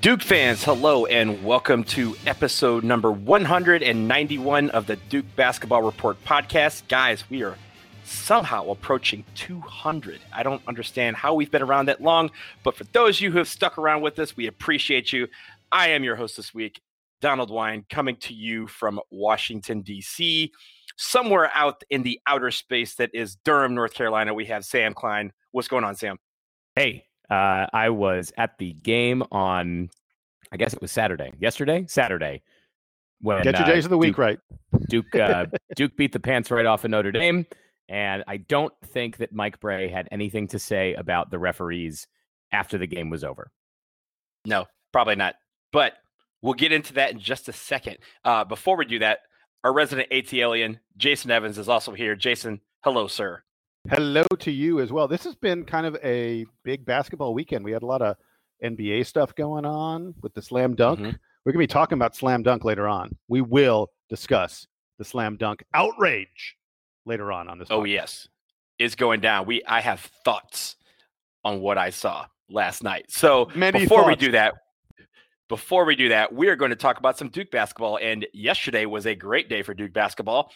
Duke fans, hello and welcome to episode number 191 of the Duke Basketball Report podcast. Guys, we are somehow approaching 200. I don't understand how we've been around that long, but for those of you who have stuck around with us, we appreciate you. I am your host this week, Donald Wine, coming to you from Washington, D.C. Somewhere out in the outer space that is Durham, North Carolina, we have Sam Klein. What's going on, Sam? Hey, uh, I was at the game on, I guess it was Saturday. Yesterday, Saturday. When Get your uh, days of the week Duke, right. Duke uh, Duke beat the pants right off of Notre Dame, and I don't think that Mike Brey had anything to say about the referees after the game was over. No, probably not. But we'll get into that in just a second. Uh, before we do that, our resident AT alien, Jason Evans, is also here. Jason, hello, sir. Hello to you as well. This has been kind of a big basketball weekend. We had a lot of NBA stuff going on with the slam dunk. Mhm. We're going to be talking about slam dunk later on. We will discuss the slam dunk outrage later on on this. Oh podcast. yes, it's going down. We I have thoughts on what I saw last night. So Many before we do that, before we do that, we are going to talk about some Duke basketball. And yesterday was a great day for Duke basketball.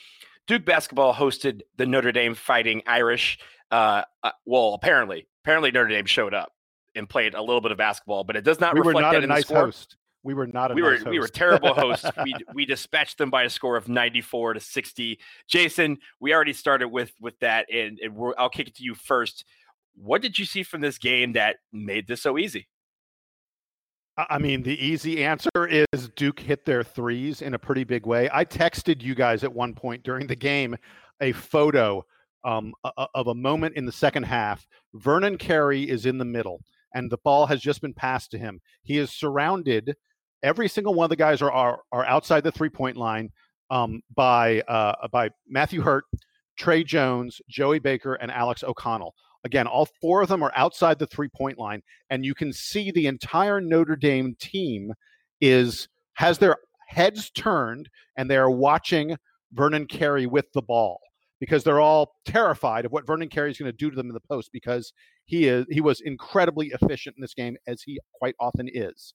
Duke basketball hosted the Notre Dame Fighting Irish. Uh, uh, well, apparently, apparently Notre Dame showed up and played a little bit of basketball, but it does not we were reflect not that a in the score. host. We were not a we were nice we were host. terrible hosts. we we dispatched them by a score of 94 to 60. Jason, we already started with with that and, and we're, I'll kick it to you first. What did you see from this game that made this so easy? I mean, the easy answer is Duke hit their threes in a pretty big way. I texted you guys at one point during the game a photo um, of a moment in the second half. Vernon Carey is in the middle, and the ball has just been passed to him. He is surrounded. Every single one of the guys are are, are outside the three point line um, by uh, by Matthew Hurt, Tre Jones, Joey Baker, and Alex O'Connell. Again, all four of them are outside the three point line, and you can see the entire Notre Dame team is has their heads turned and they are watching Vernon Carey with the ball because they're all terrified of what Vernon Carey is going to do to them in the post because he is he was incredibly efficient in this game as he quite often is.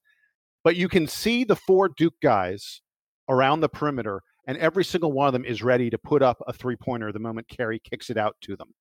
But you can see the four Duke guys around the perimeter, and every single one of them is ready to put up a three pointer the moment Carey kicks it out to them.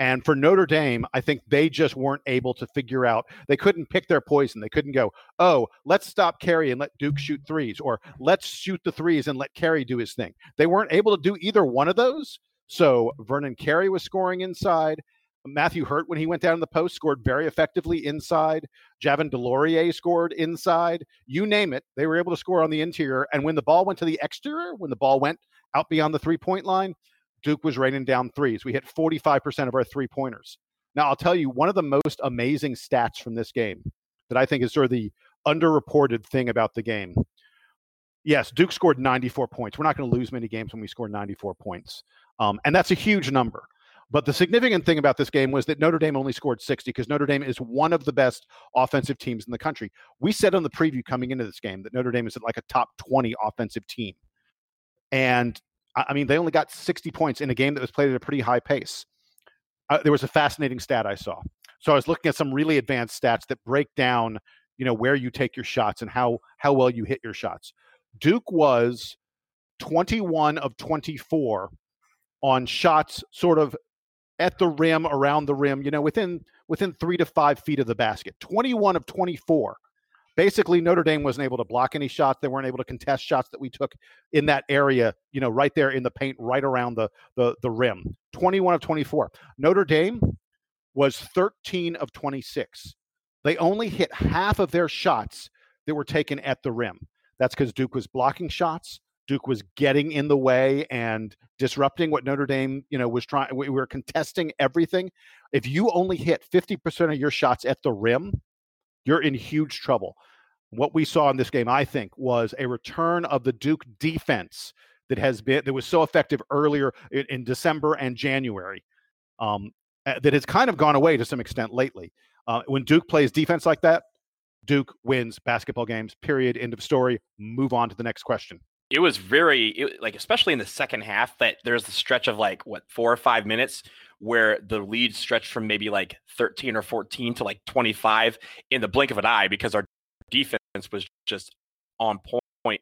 And for Notre Dame, I think they just weren't able to figure out, they couldn't pick their poison. They couldn't go, oh, let's stop Carey and let Duke shoot threes, or let's shoot the threes and let Carey do his thing. They weren't able to do either one of those. So Vernon Carey was scoring inside. Matthew Hurt, when he went down in the post, scored very effectively inside. Javin DeLaurier scored inside. You name it, they were able to score on the interior. And when the ball went to the exterior, when the ball went out beyond the three point line, Duke was raining down threes. We hit 45% of our three pointers. Now, I'll tell you one of the most amazing stats from this game that I think is sort of the underreported thing about the game. Yes, Duke scored 94 points. We're not going to lose many games when we score 94 points. Um, and that's a huge number. But the significant thing about this game was that Notre Dame only scored 60 because Notre Dame is one of the best offensive teams in the country. We said on the preview coming into this game that Notre Dame is like a top 20 offensive team. And I mean, they only got 60 points in a game that was played at a pretty high pace. Uh, there was a fascinating stat I saw. So I was looking at some really advanced stats that break down, you know, where you take your shots and how how well you hit your shots. Duke was 21 of 24 on shots sort of at the rim, around the rim, you know, within within three to five feet of the basket. 21 of 24 basically Notre Dame wasn't able to block any shots. They weren't able to contest shots that we took in that area, you know, right there in the paint, right around the the, the rim. 21 of 24. Notre Dame was 13 of 26. They only hit half of their shots that were taken at the rim. That's because Duke was blocking shots. Duke was getting in the way and disrupting what Notre Dame, you know, was trying. We were contesting everything. If you only hit 50% of your shots at the rim, you're in huge trouble. What we saw in this game, I think, was a return of the Duke defense that has been that was so effective earlier in, in December and January. Um, that has kind of gone away to some extent lately. Uh, when Duke plays defense like that, Duke wins basketball games. Period. End of story. Move on to the next question. It was very it, like, especially in the second half, that there's the stretch of like what four or five minutes where the lead stretched from maybe like 13 or 14 to like 25 in the blink of an eye because our defense was just on point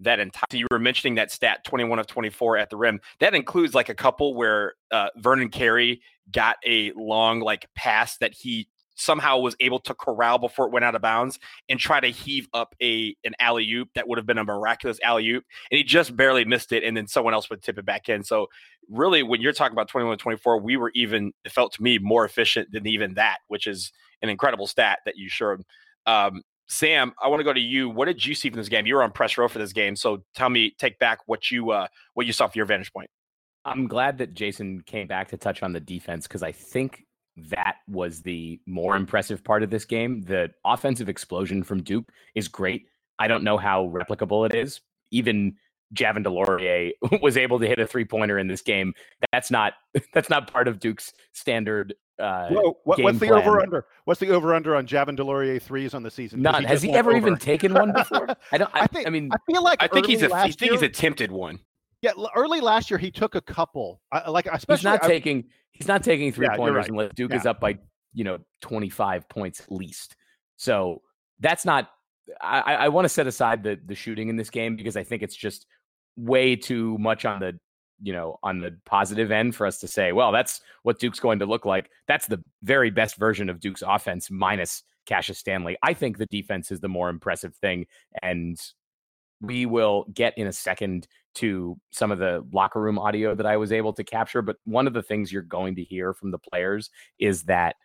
that entire So you were mentioning that stat 21 of 24 at the rim. That includes like a couple where uh, vernon carey got a long like pass that he somehow was able to corral before it went out of bounds and try to heave up a an alley oop that would have been a miraculous alley oop, and he just barely missed it, and then someone else would tip it back in. So really, when you're talking about 21 24, we were even it felt to me more efficient than even that, which is an incredible stat that you showed. Um, Sam, I want to go to you. What did you see from this game? You were on press row for this game, so tell me, take back what you uh, what you saw from your vantage point. I'm glad that Jason came back to touch on the defense because I think that was the more impressive part of this game. The offensive explosion from Duke is great. I don't know how replicable it is. Even Javin DeLaurier was able to hit a three pointer in this game. That's not that's not part of Duke's standard. Uh, Whoa, what, what's the over under? What's the over under on Javin DeLaurier threes on the season? None. He Has he ever over. even taken one before? I don't. I, I, think. I mean, I feel like I think he's a, I think year, he's attempted one. Yeah, early last year he took a couple. I, like especially he's not I, taking he's not taking three yeah, pointers right. unless Duke yeah. is up by you know twenty five points at least. So that's not. I, I want to set aside the the shooting in this game because I think it's just way too much on the you know on the positive end for us to say, well, that's what Duke's going to look like. That's the very best version of Duke's offense minus Cassius Stanley. I think the defense is the more impressive thing, and we will get in a second to some of the locker room audio that I was able to capture. But one of the things you're going to hear from the players is that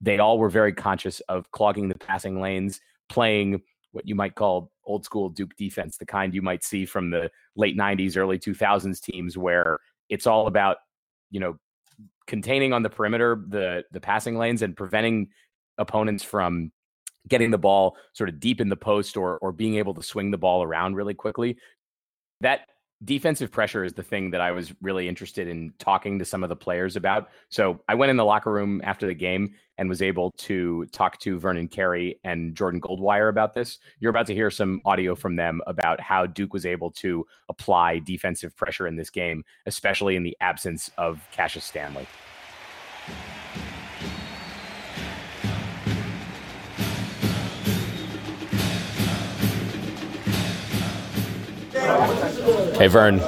they all were very conscious of clogging the passing lanes, playing what you might call old school Duke defense, the kind you might see from the late 90s, early 2000s teams where it's all about, you know, containing on the perimeter the the passing lanes and preventing opponents from getting the ball sort of deep in the post or or being able to swing the ball around really quickly. That defensive pressure is the thing that I was really interested in talking to some of the players about. So I went in the locker room after the game and was able to talk to Vernon Carey and Jordan Goldwire about this. You're about to hear some audio from them about how Duke was able to apply defensive pressure in this game, especially in the absence of Cassius Stanley. Hey, Vern.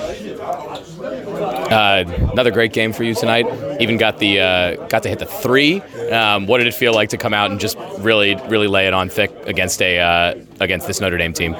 Uh, another great game for you tonight. Even got the uh, got to hit the three. Um, what did it feel like to come out and just really, really lay it on thick against a uh, against this Notre Dame team?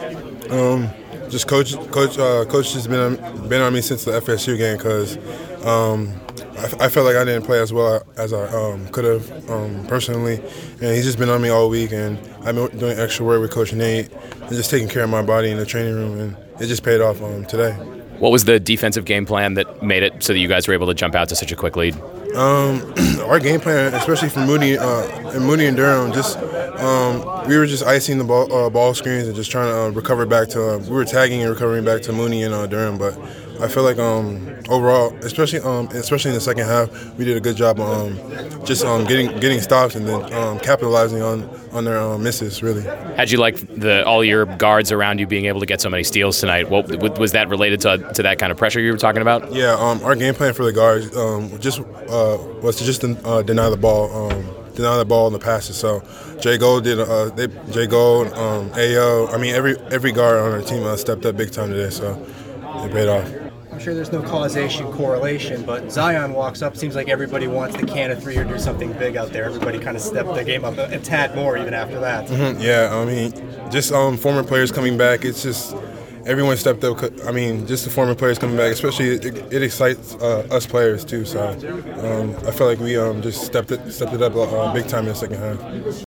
Um, just coach, coach, uh, coach has been been on me since the FSU game because um, I, I, felt like I didn't play as well as I um, could have um, personally, and he's just been on me all week. And I've been doing extra work with Coach Nate and just taking care of my body in the training room, and it just paid off um, today. What was the defensive game plan that made it so that you guys were able to jump out to such a quick lead? Um, our game plan, especially for Mooney uh, and Mooney and Durham, just um, we were just icing the ball, uh, ball screens and just trying to uh, recover back to. Uh, we were tagging and recovering back to Mooney and uh, Durham, but I feel like um, overall, especially um, especially in the second half, we did a good job um, just um, getting getting stops and then um, capitalizing on on their um, misses. Really. How'd you like the all your guards around you being able to get so many steals tonight? What was that related to to that kind of pressure you were talking about? Yeah, our game plan for the guards just uh, was to just uh, deny the ball. deny the ball and the passes. So Jay Gold did. Uh, they, Jay Gold, um, Ao. I mean, every every guard on our team uh, stepped up big time today. So it paid off sure there's no causation correlation, but Zion walks up. Seems like everybody wants the can of three or do something big out there. Everybody kind of stepped their game up a tad more even after that. Mm-hmm. Yeah, I mean, just um, former players coming back. It's just everyone stepped up. I mean, just the former players coming back, especially it, it excites uh, us players too. So um, I feel like we um, just stepped it stepped it up uh, big time in the second half.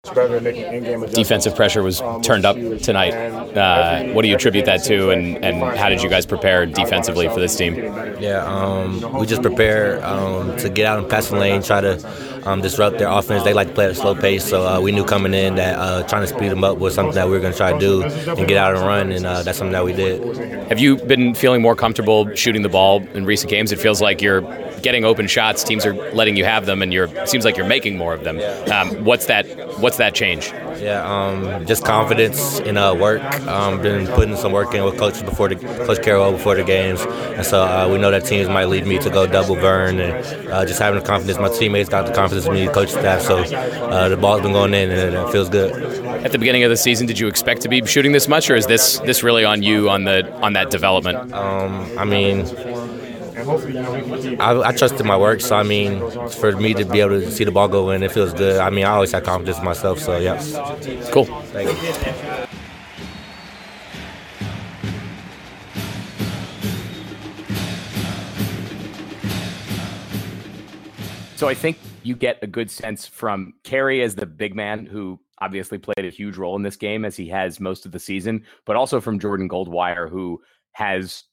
Defensive pressure was turned up tonight. Uh, what do you attribute that to, and, and how did you guys prepare defensively for this team? Yeah, um, we just prepare um, to get out and pass the lane, try to um, disrupt their offense. They like to play at a slow pace, so uh, we knew coming in that uh, trying to speed them up was something that we were going to try to do and get out and run, and uh, that's something that we did. Have you been feeling more comfortable shooting the ball in recent games? It feels like you're getting open shots. Teams are letting you have them, and you're seems like you're making more of them. Um, what's that? What's that change? Yeah, um, just confidence in uh, work. Um, been putting some work in with coaches before the coach Carrawell before the games, and so uh, we know that teams might lead me to go double Vern, and uh, just having the confidence. My teammates got the confidence in me, the coach staff. So uh, the ball's been going in, and it feels good. At the beginning of the season, did you expect to be shooting this much, or is this this really on you on the on that development? Um, I mean. I, I trusted my work, so I mean, for me to be able to see the ball go in, it feels good. I mean, I always have confidence in myself, so yeah. Cool. Thank you. So I think you get a good sense from Carey as the big man who obviously played a huge role in this game as he has most of the season, but also from Jordan Goldwire who has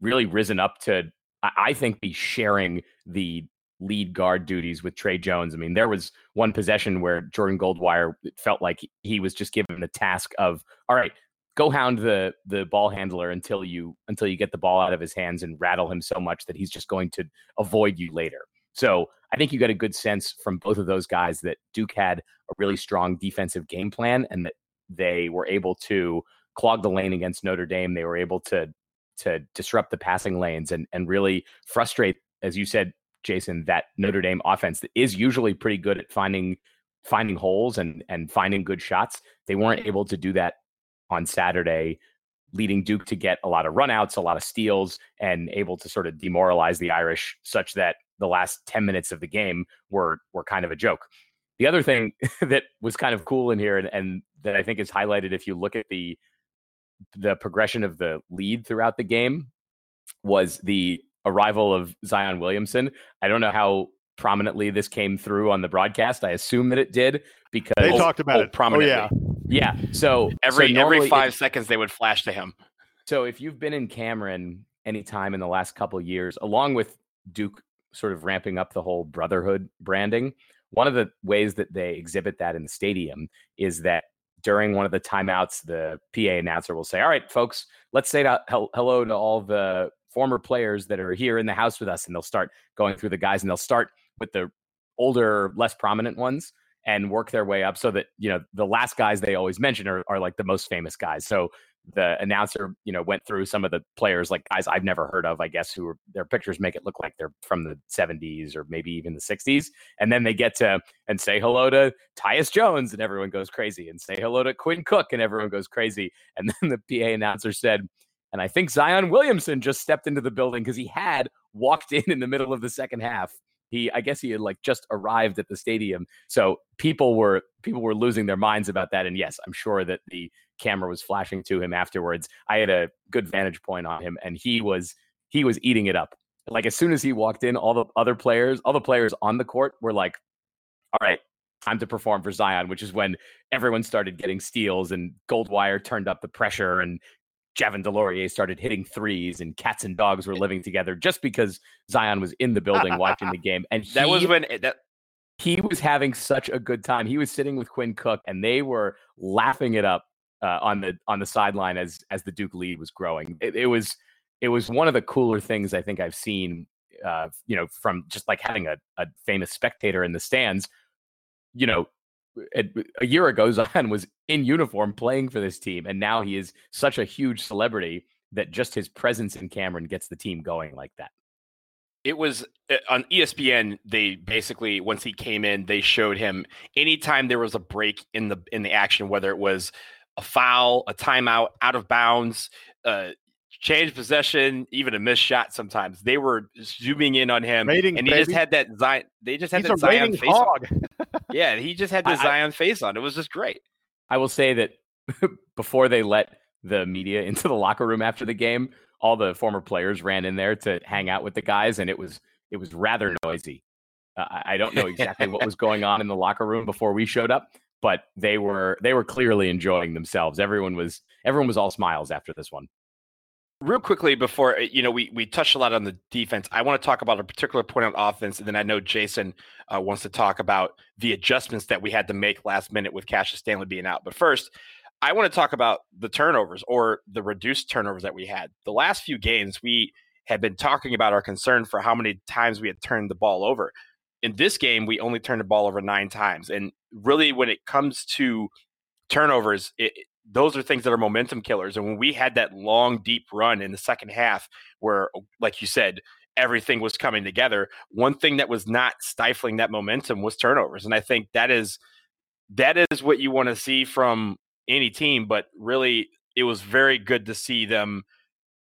really risen up to I think be sharing the lead guard duties with Tre Jones. I mean, there was one possession where Jordan Goldwire felt like he was just given the task of, all right, go hound the the ball handler until you until you get the ball out of his hands and rattle him so much that he's just going to avoid you later. So I think you got a good sense from both of those guys that Duke had a really strong defensive game plan and that they were able to clog the lane against Notre Dame. They were able to to disrupt the passing lanes and and really frustrate, as you said, Jason, that Notre Dame offense that is usually pretty good at finding finding holes and and finding good shots. They weren't able to do that on Saturday leading Duke to get a lot of runouts, a lot of steals, and able to sort of demoralize the Irish such that the last 10 minutes of the game were were kind of a joke. The other thing that was kind of cool in here and, and that I think is highlighted if you look at the the progression of the lead throughout the game was the arrival of Zion Williamson. I don't know how prominently this came through on the broadcast. I assume that it did because they talked about oh, it oh, prominently. Oh, yeah. Yeah. So every so every five seconds they would flash to him. So if you've been in Cameron anytime in the last couple years, along with Duke sort of ramping up the whole brotherhood branding. One of the ways that they exhibit that in the stadium is that during one of the timeouts, the PA announcer will say, All right, folks, let's say hello to all the former players that are here in the house with us. And they'll start going through the guys and they'll start with the older, less prominent ones and work their way up so that, you know, the last guys they always mention are, are like the most famous guys. So the announcer, you know, went through some of the players, like guys I've never heard of, I guess, who are, their pictures make it look like they're from the 70s or maybe even the 60s. And then they get to and say hello to Tyus Jones, and everyone goes crazy, and say hello to Quinn Cook, and everyone goes crazy. And then the PA announcer said, And I think Zion Williamson just stepped into the building because he had walked in in the middle of the second half. He, I guess he had like just arrived at the stadium. So people were people were losing their minds about that. And yes, I'm sure that the camera was flashing to him afterwards. I had a good vantage point on him, and he was he was eating it up. Like as soon as he walked in, all the other players, all the players on the court were like, "All right, time to perform for Zion," which is when everyone started getting steals and Goldwire turned up the pressure and Javin DeLaurier started hitting threes and cats and dogs were living together just because Zion was in the building watching the game. And that was when that he was having such a good time. He was sitting with Quinn Cook and they were laughing it up uh, on the on the sideline as as the Duke lead was growing. It, it, was it was one of the cooler things I think I've seen. Uh, you know, from just like having a, a famous spectator in the stands. You know, a year ago, Zion was in uniform playing for this team, and now he is such a huge celebrity that just his presence in Cameron gets the team going like that. It was uh, on ESPN. They basically once he came in, they showed him anytime there was a break in the in the action, whether it was a foul, a timeout, out of bounds, uh, change possession, even a missed shot. Sometimes they were zooming in on him, Ratings, and he baby. just had that Zion. They just had He's that a Zion face. hog. On. yeah, he just had the I- I- Zion face on. It was just great. I will say that before they let the media into the locker room after the game, all the former players ran in there to hang out with the guys, and it was it was rather noisy. Uh, I I don't know exactly what was going on in the locker room before we showed up, but they were they were clearly enjoying themselves. Everyone was everyone was all smiles after this one. Real quickly before uh, you know we we touched a lot on the defense i want to talk about a particular point on offense and then i know jason uh, wants to talk about the adjustments that we had to make last minute with cassius stanley being out. But first i want to talk about the turnovers or the reduced turnovers that we had. The last few games we had been talking about our concern for how many times we had turned the ball over. In this game we only turned the ball over nine times and really when it comes to turnovers it, those are things that are momentum killers. And when we had that long, deep run in the second half, where, like you said, everything was coming together, one thing that was not stifling that momentum was turnovers. And I think that is that is what you want to see from any team. But really, it was very good to see them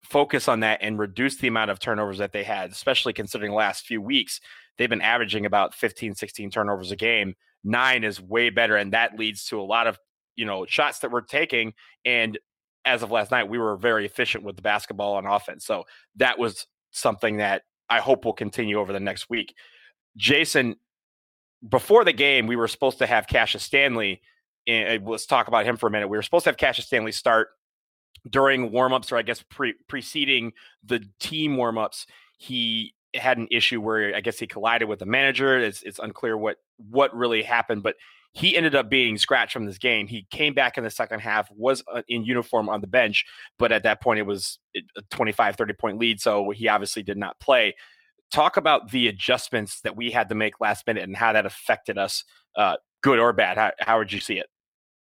focus on that and reduce the amount of turnovers that they had, especially considering last few weeks. They've been averaging about 15, 16 turnovers a game. Nine is way better. And that leads to a lot of you know shots that we're taking and as of last night we were very efficient with the basketball on offense so that was something that i hope will continue over the next week. Jason before the game we were supposed to have cassius stanley and uh, let's talk about him for a minute. We were supposed to have cassius stanley start during warmups or i guess pre- preceding the team warmups. He had an issue where i guess he collided with the manager. It's, it's unclear what what really happened but he ended up being scratched from this game. He came back in the second half, was uh, in uniform on the bench, but at that point it was a 25, 30 point lead. So he obviously did not play. Talk about the adjustments that we had to make last minute and how that affected us, uh, good or bad. How, how would you see it?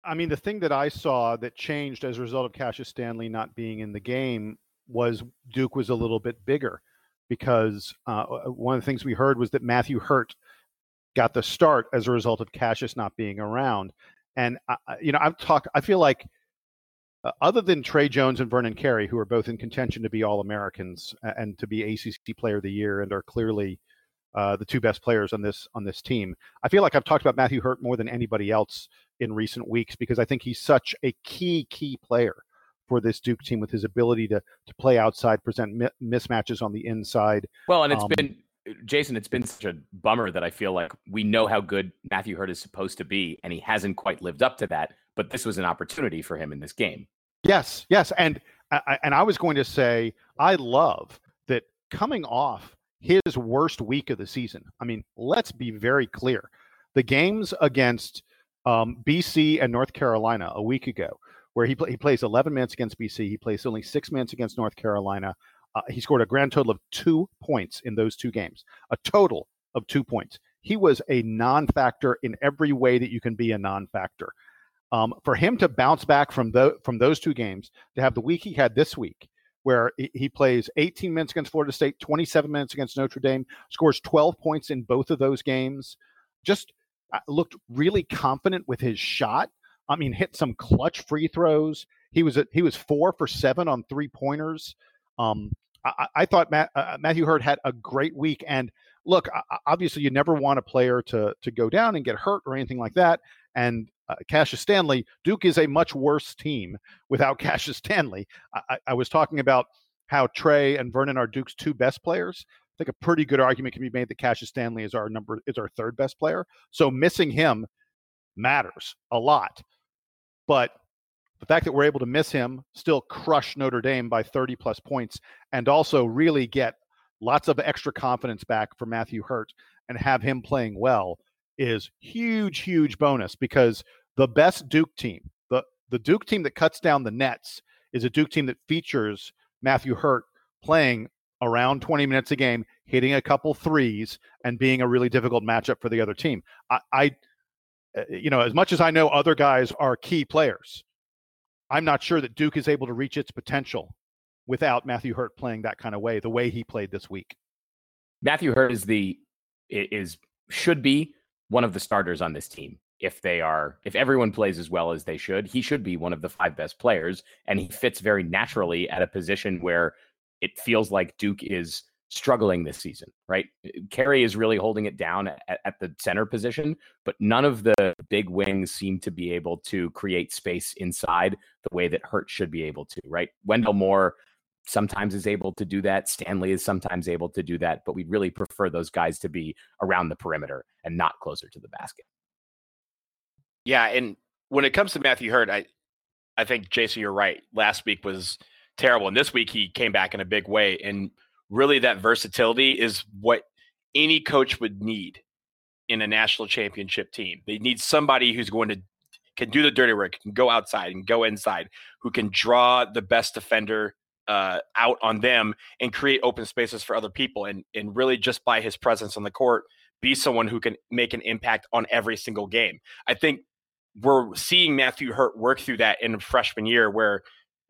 I mean, the thing that I saw that changed as a result of Cassius Stanley not being in the game was Duke was a little bit bigger because uh, one of the things we heard was that Matthew Hurt got the start as a result of Cassius not being around. And I, you know, I've talked. I feel like uh, other than Tre Jones and Vernon Carey, who are both in contention to be All Americans and to be ACC Player of the Year, and are clearly uh, the two best players on this on this team, I feel like I've talked about Matthew Hurt more than anybody else in recent weeks because I think he's such a key key player for this Duke team with his ability to to play outside, present mi- mismatches on the inside. Well, and it's Um, been Jason, it's been such a bummer that I feel like we know how good Matthew Hurt is supposed to be, and he hasn't quite lived up to that. But this was an opportunity for him in this game. Yes, yes, and I, and I was going to say I love that coming off his worst week of the season. I mean, let's be very clear: the games against um, BC and North Carolina a week ago, where he he plays 11 minutes against BC, he plays only six minutes against North Carolina. Uh, he scored a grand total of two points in those two games, a total of two points. He was a non-factor in every way that you can be a non-factor. Um, for him to bounce back from the, from those two games, to have the week he had this week, where he, plays 18 minutes against Florida State, 27 minutes against Notre Dame, scores 12 points in both of those games, just uh, looked really confident with his shot. I mean, hit some clutch free throws. He was he was four for seven on three pointers. Um, I, I, thought Matt, uh, Matthew Hurt had a great week. And look, obviously, you never want a player to to go down and get hurt or anything like that. And uh, Cassius Stanley, Duke is a much worse team without Cassius Stanley. I, I was talking about how Tre and Vernon are Duke's two best players. I think a pretty good argument can be made that Cassius Stanley is our number is our third best player. So missing him matters a lot. But the fact that we're able to miss him, still crush Notre Dame by 30 plus points, and also really get lots of extra confidence back for Matthew Hurt and have him playing well is huge, huge bonus because the best Duke team, the the Duke team that cuts down the nets, is a Duke team that features Matthew Hurt playing around 20 minutes a game, hitting a couple threes, and being a really difficult matchup for the other team. I, I uh, you know, as much as I know other guys are key players, I'm not sure that Duke is able to reach its potential without Matthew Hurt playing that kind of way, the way he played this week. Matthew Hurt is the is should be one of the starters on this team. If they are, if everyone plays as well as they should, he should be one of the five best players, and he fits very naturally at a position where it feels like Duke is struggling this season, right? Carey is really holding it down at, at, the center position, but none of the big wings seem to be able to create space inside the way that Hurt should be able to, right? Wendell Moore sometimes is able to do that. Stanley is sometimes able to do that, but we'd really prefer those guys to be around the perimeter and not closer to the basket. Yeah, and when it comes to Matthew Hurt, I I think Jason, you're right. Last week was terrible, and this week he came back in a big way and really that versatility is what any coach would need in a national championship team. They need somebody who's going to can do the dirty work, can go outside and go inside, who can draw the best defender uh, out on them and create open spaces for other people, and and really just by his presence on the court, be someone who can make an impact on every single game. I think we're seeing Matthew Hurt work through that in freshman year, where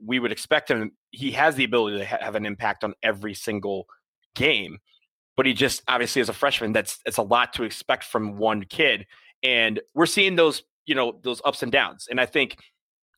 we would expect him. He has the ability to have an impact on every single game, but he just obviously as a freshman, that's it's a lot to expect from one kid, and we're seeing those you know those ups and downs. And I think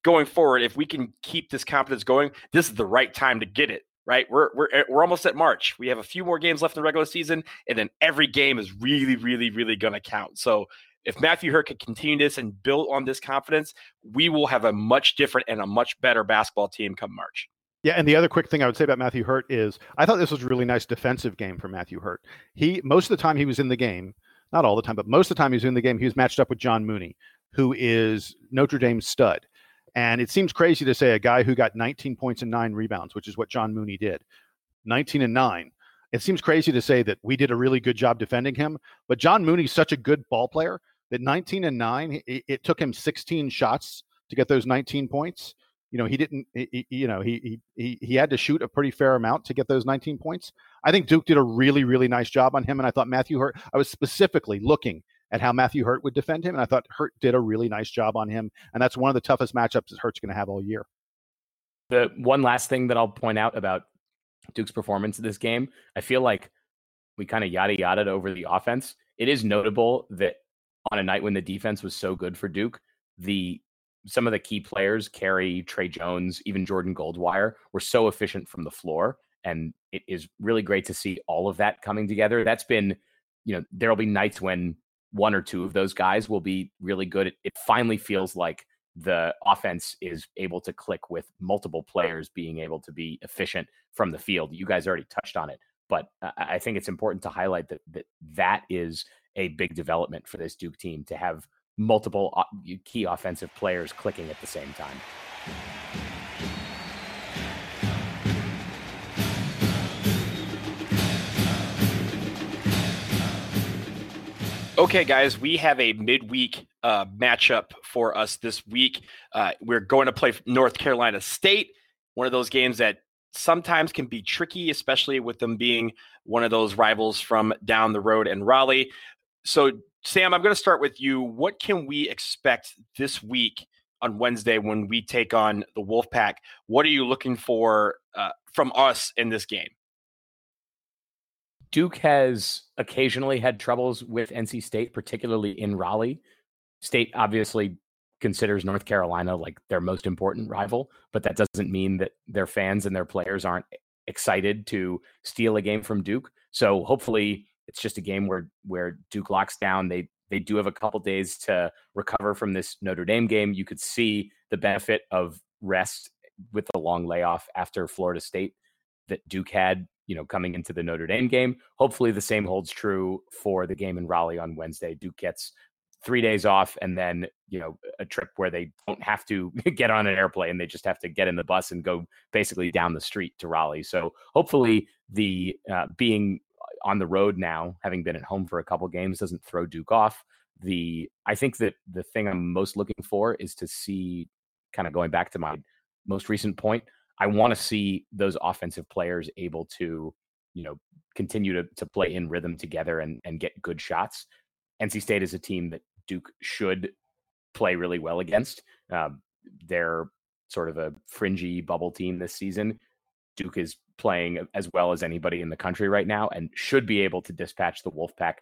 going forward, if we can keep this confidence going, this is the right time to get it. Right, we're we're eh, we're almost at March. We have a few more games left in the regular season, and then every game is really, really, really going to count. So if Matthew Hurt can continue this and build on this confidence, we will have a much different and a much better basketball team come March. Yeah, and the other quick thing I would say about Matthew Hurt is I thought this was a really nice defensive game for Matthew Hurt. He most of the time he was in the game, not all the time, but most of the time he was in the game, he was matched up with John Mooney, who is Notre Dame's stud. And it seems crazy to say a guy who got 19 points and nine rebounds, which is what John Mooney did, 19 and nine. It seems crazy to say that we did a really good job defending him, but John Mooney's such a good ball player that 19 and 9 it, it, took him 16 shots to get those 19 points you know he didn't he, you know he, he he had to shoot a pretty fair amount to get those 19 points. I think duke did a really really nice job on him and i thought matthew hurt i was specifically looking at how matthew hurt would defend him and i thought hurt did a really nice job on him and that's one of the toughest matchups that hurt's going to have all year. The one last thing that i'll point out about duke's performance in this game i feel like we kind of yada yada over the offense. It is notable that on a night when the defense was so good for Duke, the some of the key players, Carey, Tre Jones, even Jordan Goldwire, were so efficient from the floor. And it is really great to see all of that coming together. That's been, you know, there'll be nights when one or two of those guys will be really good. It, it finally feels like the offense is able to click with multiple players being able to be efficient from the field. You guys already touched on it, but I think it's important to highlight that that, that is a big development for this Duke team to have multiple uh, key offensive players clicking at the same time. Okay, guys, we have a midweek uh, matchup for us this week. Uh, we're going to play North Carolina State, one of those games that sometimes can be tricky, especially with them being one of those rivals from down the road in Raleigh so Sam, I'm going to start with you. What can we expect this week on Wednesday when we take on the Wolfpack? What are you looking for uh, from us in this game? Duke has occasionally had troubles with NC State, particularly in Raleigh. State obviously considers North Carolina like their most important rival, but that doesn't mean that their fans and their players aren't excited to steal a game from Duke. So hopefully it's just a game where where Duke locks down. They they do have a couple days to recover from this Notre Dame game. You could see the benefit of rest with the long layoff after Florida State that Duke had, you know, coming into the Notre Dame game. Hopefully the same holds true for the game in Raleigh on Wednesday. Duke gets three days off and then you know a trip where they don't have to get on an airplane they just have to get in the bus and go basically down the street to raleigh so hopefully the uh, being on the road now having been at home for a couple games doesn't throw duke off the i think that the thing i'm most looking for is to see kind of going back to my most recent point i want to see those offensive players able to you know continue to, to play in rhythm together and, and get good shots NC State is a team that Duke should play really well against. Um, they're sort of a fringy bubble team this season. Duke is playing as well as anybody in the country right now and should be able to dispatch the Wolfpack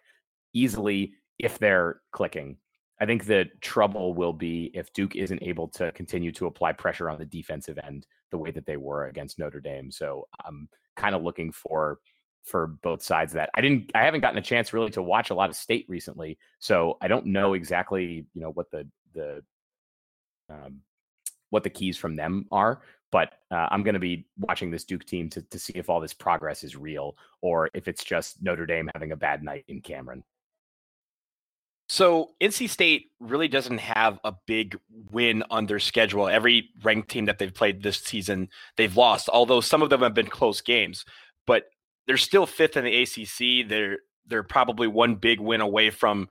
easily if they're clicking. I think the trouble will be if Duke isn't able to continue to apply pressure on the defensive end the way that they were against Notre Dame. So I'm kind of looking for for both sides of that. I didn't I haven't gotten a chance really to watch a lot of state recently, so I don't know exactly, you know, what the the um, what the keys from them are, but uh, I'm going to be watching this Duke team to to see if all this progress is real or if it's just Notre Dame having a bad night in Cameron. So NC State really doesn't have a big win on their schedule. Every ranked team that they've played this season, they've lost, although some of them have been close games. But they're still fifth in the ACC. They're they're probably one big win away from,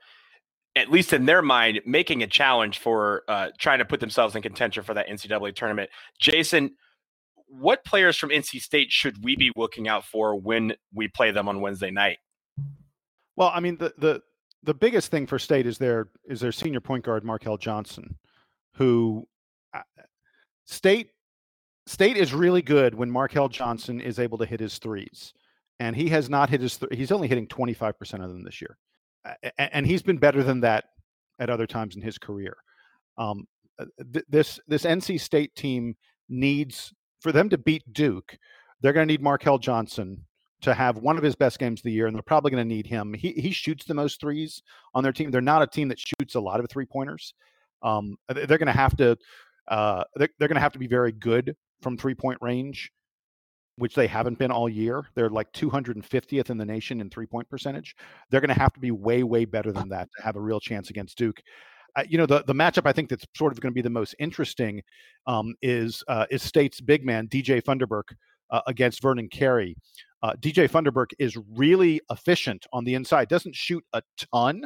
at least in their mind, making a challenge for uh, trying to put themselves in contention for that NCAA tournament. Jason, what players from NC State should we be looking out for when we play them on Wednesday night? Well, I mean the the the biggest thing for State is their is their senior point guard Markell Johnson, who uh, State State is really good when Markell Johnson is able to hit his threes and he has not hit his. Th- he's only hitting 25% of them this year, and he's been better than that at other times in his career. Um, uh, th- this this NC State team needs for them to beat Duke. They're going to need Markell Johnson to have one of his best games of the year, and they're probably going to need him. He he shoots the most threes on their team. They're not a team that shoots a lot of three pointers. Um, they're going to have to uh, they're, they're going to have to be very good from three point range which they haven't been all year. They're like 250th in the nation in three point percentage. They're going to have to be way, way better than that to have a real chance against Duke. Uh, you know, the, the matchup I think that's sort of going to be the most interesting um, is uh, is State's big man DJ Funderburk uh, against Vernon Carey. Uh, DJ Funderburk is really efficient on the inside. Doesn't shoot a ton,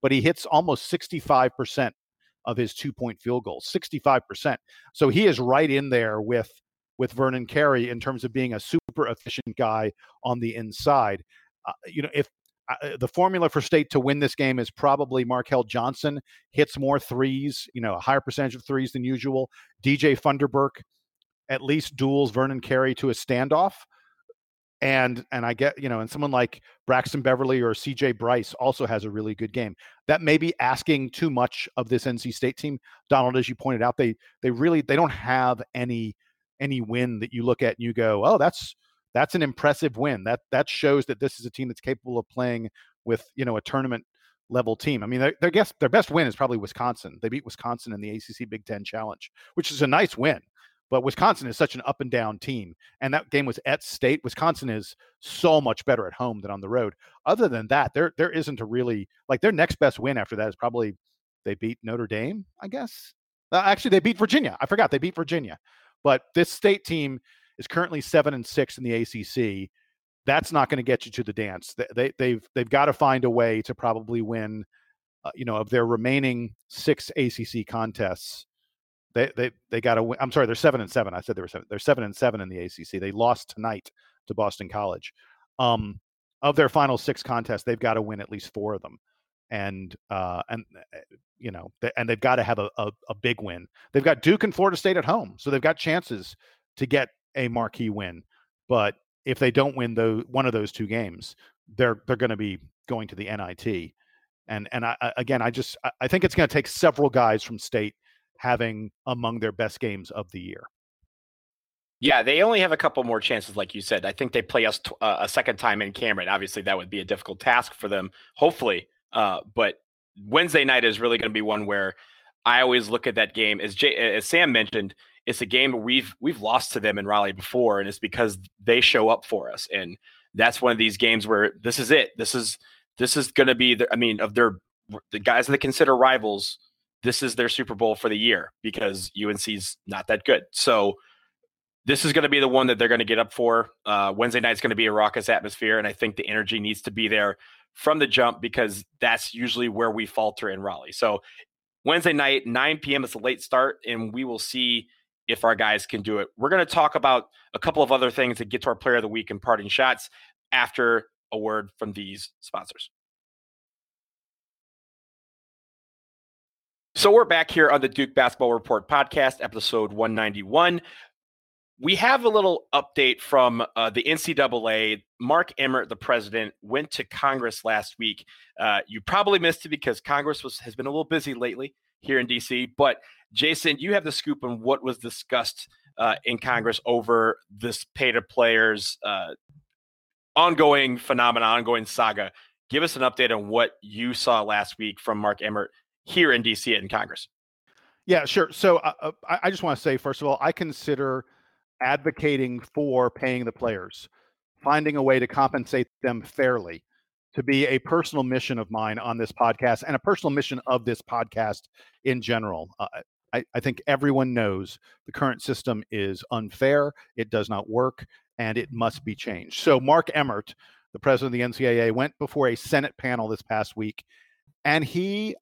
but he hits almost 65 percent of his two point field goals. 65 percent. So he is right in there with with Vernon Carey in terms of being a super efficient guy on the inside. Uh, you know, if uh, uh, the formula for state to win this game is probably Markell Johnson hits more threes, you know, a higher percentage of threes than usual. DJ Funderburk at least duels Vernon Carey to a standoff. And and I get, you know, and someone like Braxton Beverly or CJ Bryce also has a really good game. That may be asking too much of this NC State team. Donald, as you pointed out, they they really they don't have any any win that you look at and you go, oh, that's that's an impressive win. That that shows that this is a team that's capable of playing with you know a tournament level team. I mean, their, guess their best win is probably Wisconsin. They beat Wisconsin in the ACC Big Ten Challenge, which is a nice win. But Wisconsin is such an up and down team, and that game was at State. Wisconsin is so much better at home than on the road. Other than that, there there isn't a really like their next best win after that is probably they beat Notre Dame, I guess. Uh, actually, they beat Virginia. I forgot they beat Virginia. But this state team is currently seven and six in the ACC. That's not going to get you to the dance. They, they, they've they've got to find a way to probably win. Uh, you know, of their remaining six ACC contests, they they they got to win. I'm sorry, they're seven and seven. I said they were seven. They're seven and seven in the ACC. They lost tonight to Boston College. Um, of their final six contests, they've got to win at least four of them and uh, and eh, you know, and they've got to have a, a, a, big win. They've got Duke and Florida State at home, so they've got chances to get a marquee win. But if they don't win the one of those two games, they're they're going to be going to the NIT. And and I, again, I just I think it's going to take several guys from State having among their best games of the year. Yeah, they only have a couple more chances, like you said. I think they play us t- uh, a second time in Cameron. Obviously, that would be a difficult task for them, hopefully. Uh, but Wednesday night is really going to be one where I always look at that game as Jay, as Sam mentioned. It's a game we've we've lost to them in Raleigh before, and it's because they show up for us. And that's one of these games where this is it. This is this is going to be. The, I mean, of their the guys that consider rivals, this is their Super Bowl for the year because UNC's not that good. So this is going to be the one that they're going to get up for. Uh, Wednesday night is going to be a raucous atmosphere, and I think the energy needs to be there from the jump because that's usually where we falter in Raleigh. So Wednesday night, 9 p.m. is a late start, and we will see if our guys can do it. We're going to talk about a couple of other things to get to our player of the week and parting shots after a word from these sponsors. So we're back here on the Duke Basketball Report podcast, episode 191 we have a little update from uh, the NCAA. Mark Emmert, the president, went to Congress last week. Uh, you probably missed it because Congress was has been a little busy lately here in DC. But Jason, you have the scoop on what was discussed uh, in Congress over this pay to players uh, ongoing phenomenon, ongoing saga. Give us an update on what you saw last week from Mark Emmert here in DC in Congress. Yeah, sure. So uh, uh, I just want to say, first of all, I consider advocating for paying the players, finding a way to compensate them fairly, to be a personal mission of mine on this podcast and a personal mission of this podcast in general. Uh, I, I think everyone knows the current system is unfair, it does not work, and it must be changed. So, Mark Emmert, the president of the NCAA, went before a Senate panel this past week, and he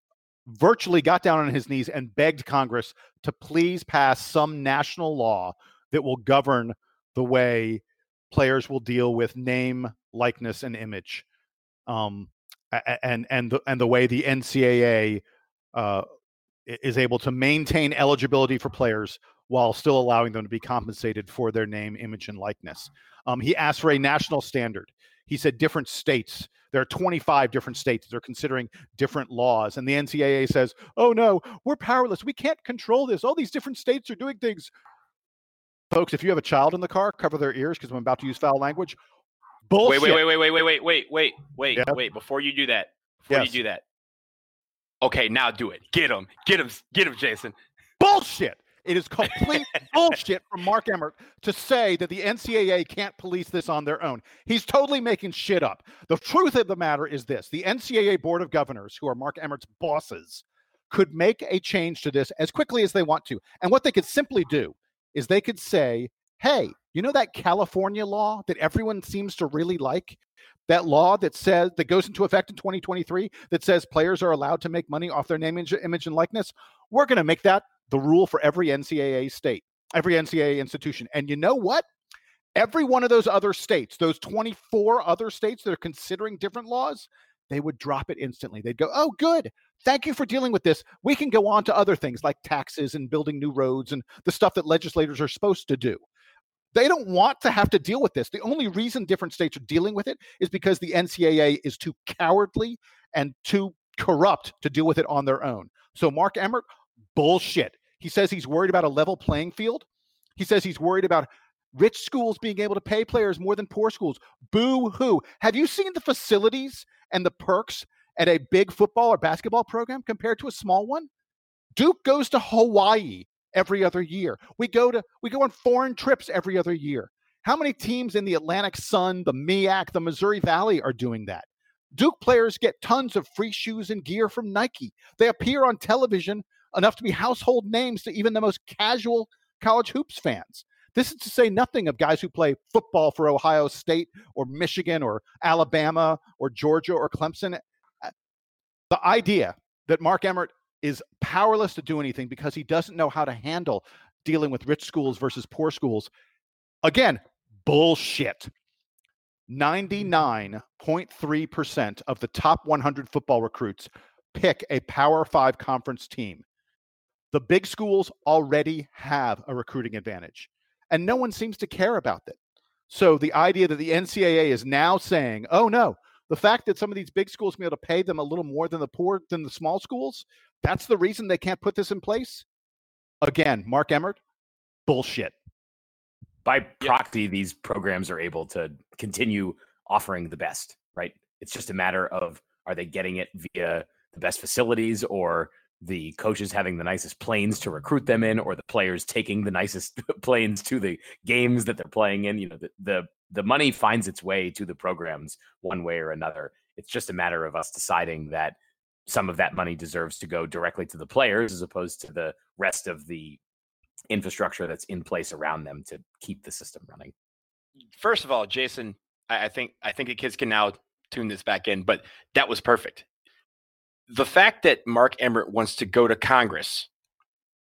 virtually got down on his knees and begged Congress to please pass some national law that will govern the way players will deal with name, likeness, and image, um, and and the, and the way the NCAA uh, is able to maintain eligibility for players while still allowing them to be compensated for their name, image, and likeness. Um, he asked for a national standard. He said different states. There are 25 different states that are considering different laws. And the NCAA says, oh no, we're powerless. We can't control this. All these different states are doing things folks, if you have a child in the car, cover their ears because I'm about to use foul language. Bullshit. Wait, wait, wait, wait, wait, wait, wait, wait, wait, yeah. wait. Wait, wait. Before you do that, before yes. you do that. Okay, now do it. Get him. Get him. Get him, Jason. Bullshit. It is complete bullshit from Mark Emmert to say that the NCAA can't police this on their own. He's totally making shit up. The truth of the matter is this the NCAA Board of Governors, who are Mark Emmert's bosses, could make a change to this as quickly as they want to. And what they could simply do is they could say, hey, you know that California law that everyone seems to really like? That law that says that goes into effect in 2023 that says players are allowed to make money off their name, image, and likeness. We're going to make that the rule for every NCAA state, every NCAA institution. And you know what? Every one of those other states, those 24 other states that are considering different laws, they would drop it instantly. They'd go, oh, good. Thank you for dealing with this. We can go on to other things like taxes and building new roads and the stuff that legislators are supposed to do. They don't want to have to deal with this. The only reason different states are dealing with it is because the NCAA is too cowardly and too corrupt to deal with it on their own. So, Mark Emmert, bullshit. He says he's worried about a level playing field. He says he's worried about rich schools being able to pay players more than poor schools. Boo hoo. Have you seen the facilities and the perks at a big football or basketball program compared to a small one? Duke goes to Hawaii every other year. We go to we go on foreign trips every other year. How many teams in the Atlantic Sun, the MEAC, the Missouri Valley are doing that? Duke players get tons of free shoes and gear from Nike. They appear on television enough to be household names to even the most casual college hoops fans. This is to say nothing of guys who play football for Ohio State or Michigan or Alabama or Georgia or Clemson. The idea that Mark Emmert is powerless to do anything because he doesn't know how to handle dealing with rich schools versus poor schools. Again, bullshit. 99.3% of the top 100 football recruits pick a Power Five conference team. The big schools already have a recruiting advantage and no one seems to care about that. So the idea that the NCAA is now saying, "Oh no, the fact that some of these big schools may be able to pay them a little more than the poor than the small schools, that's the reason they can't put this in place." Again, Mark Emmert, bullshit. By proxy, these programs are able to continue offering the best, right? It's just a matter of are they getting it via the best facilities or the coaches having the nicest planes to recruit them in or the players taking the nicest planes to the games that they're playing in you know the, the the money finds its way to the programs one way or another. It's just a matter of us deciding that some of that money deserves to go directly to the players as opposed to the rest of the infrastructure that's in place around them to keep the system running. First of all jason i, I think i think the kids can now tune this back in but that was perfect the fact that Mark Emmert wants to go to Congress,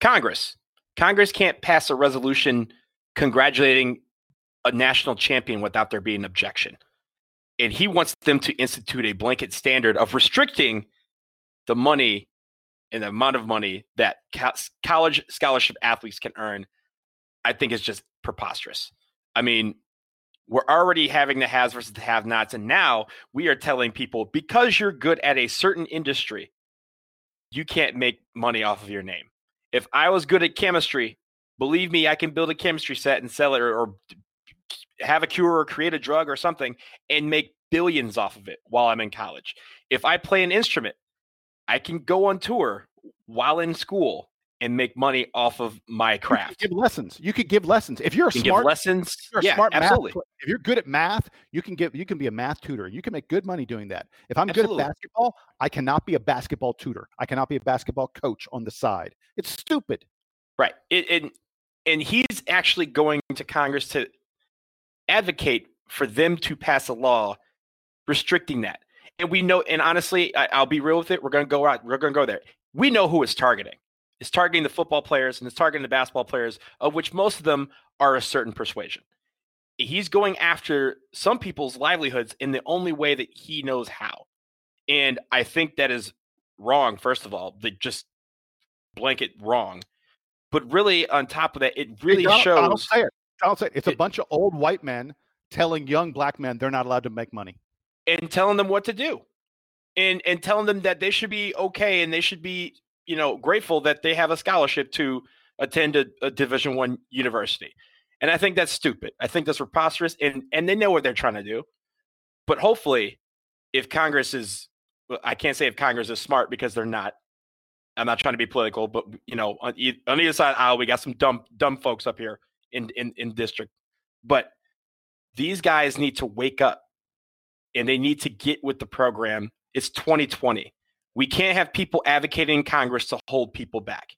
Congress, Congress can't pass a resolution congratulating a national champion without there being an objection. And he wants them to institute a blanket standard of restricting the money and the amount of money that college scholarship athletes can earn. I think is just preposterous. I mean, we're already having the has versus the have nots. And now we are telling people because you're good at a certain industry, you can't make money off of your name. If I was good at chemistry, believe me, I can build a chemistry set and sell it or, or have a cure or create a drug or something and make billions off of it while I'm in college. If I play an instrument, I can go on tour while in school and make money off of my craft. give lessons. You could give lessons if you're a you smart lessons. You're yeah, smart absolutely. Math, if you're good at math, you can give. You can be a math tutor. You can make good money doing that. If I'm absolutely. good at basketball, I cannot be a basketball tutor. I cannot be a basketball coach on the side. It's stupid. Right. It, and and he's actually going to Congress to advocate for them to pass a law restricting that. And we know, and honestly, I, will be real with it. We're going to go out. We're going to go there. We know who it's targeting is targeting the football players and is targeting the basketball players, of which most of them are a certain persuasion. He's going after some people's livelihoods in the only way that he knows how. And I think that is wrong, first of all, the just blanket wrong. But really, on top of that, it really hey, Donald, shows. Donald say it. Donald say it. It's it, a bunch of old white men telling young black men they're not allowed to make money. And telling them what to do. And and telling them that they should be okay and they should be you know grateful that they have a scholarship to attend a, a division one university. And i think that's stupid. I think that's preposterous and and they know what they're trying to do. But hopefully if congress is i can't say if congress is smart because they're not. I'm not trying to be political but you know on, on either side aisle we got some dumb dumb folks up here in in, in district. But these guys need to wake up and they need to get with the program. It's 2020 we can't have people advocating in Congress to hold people back.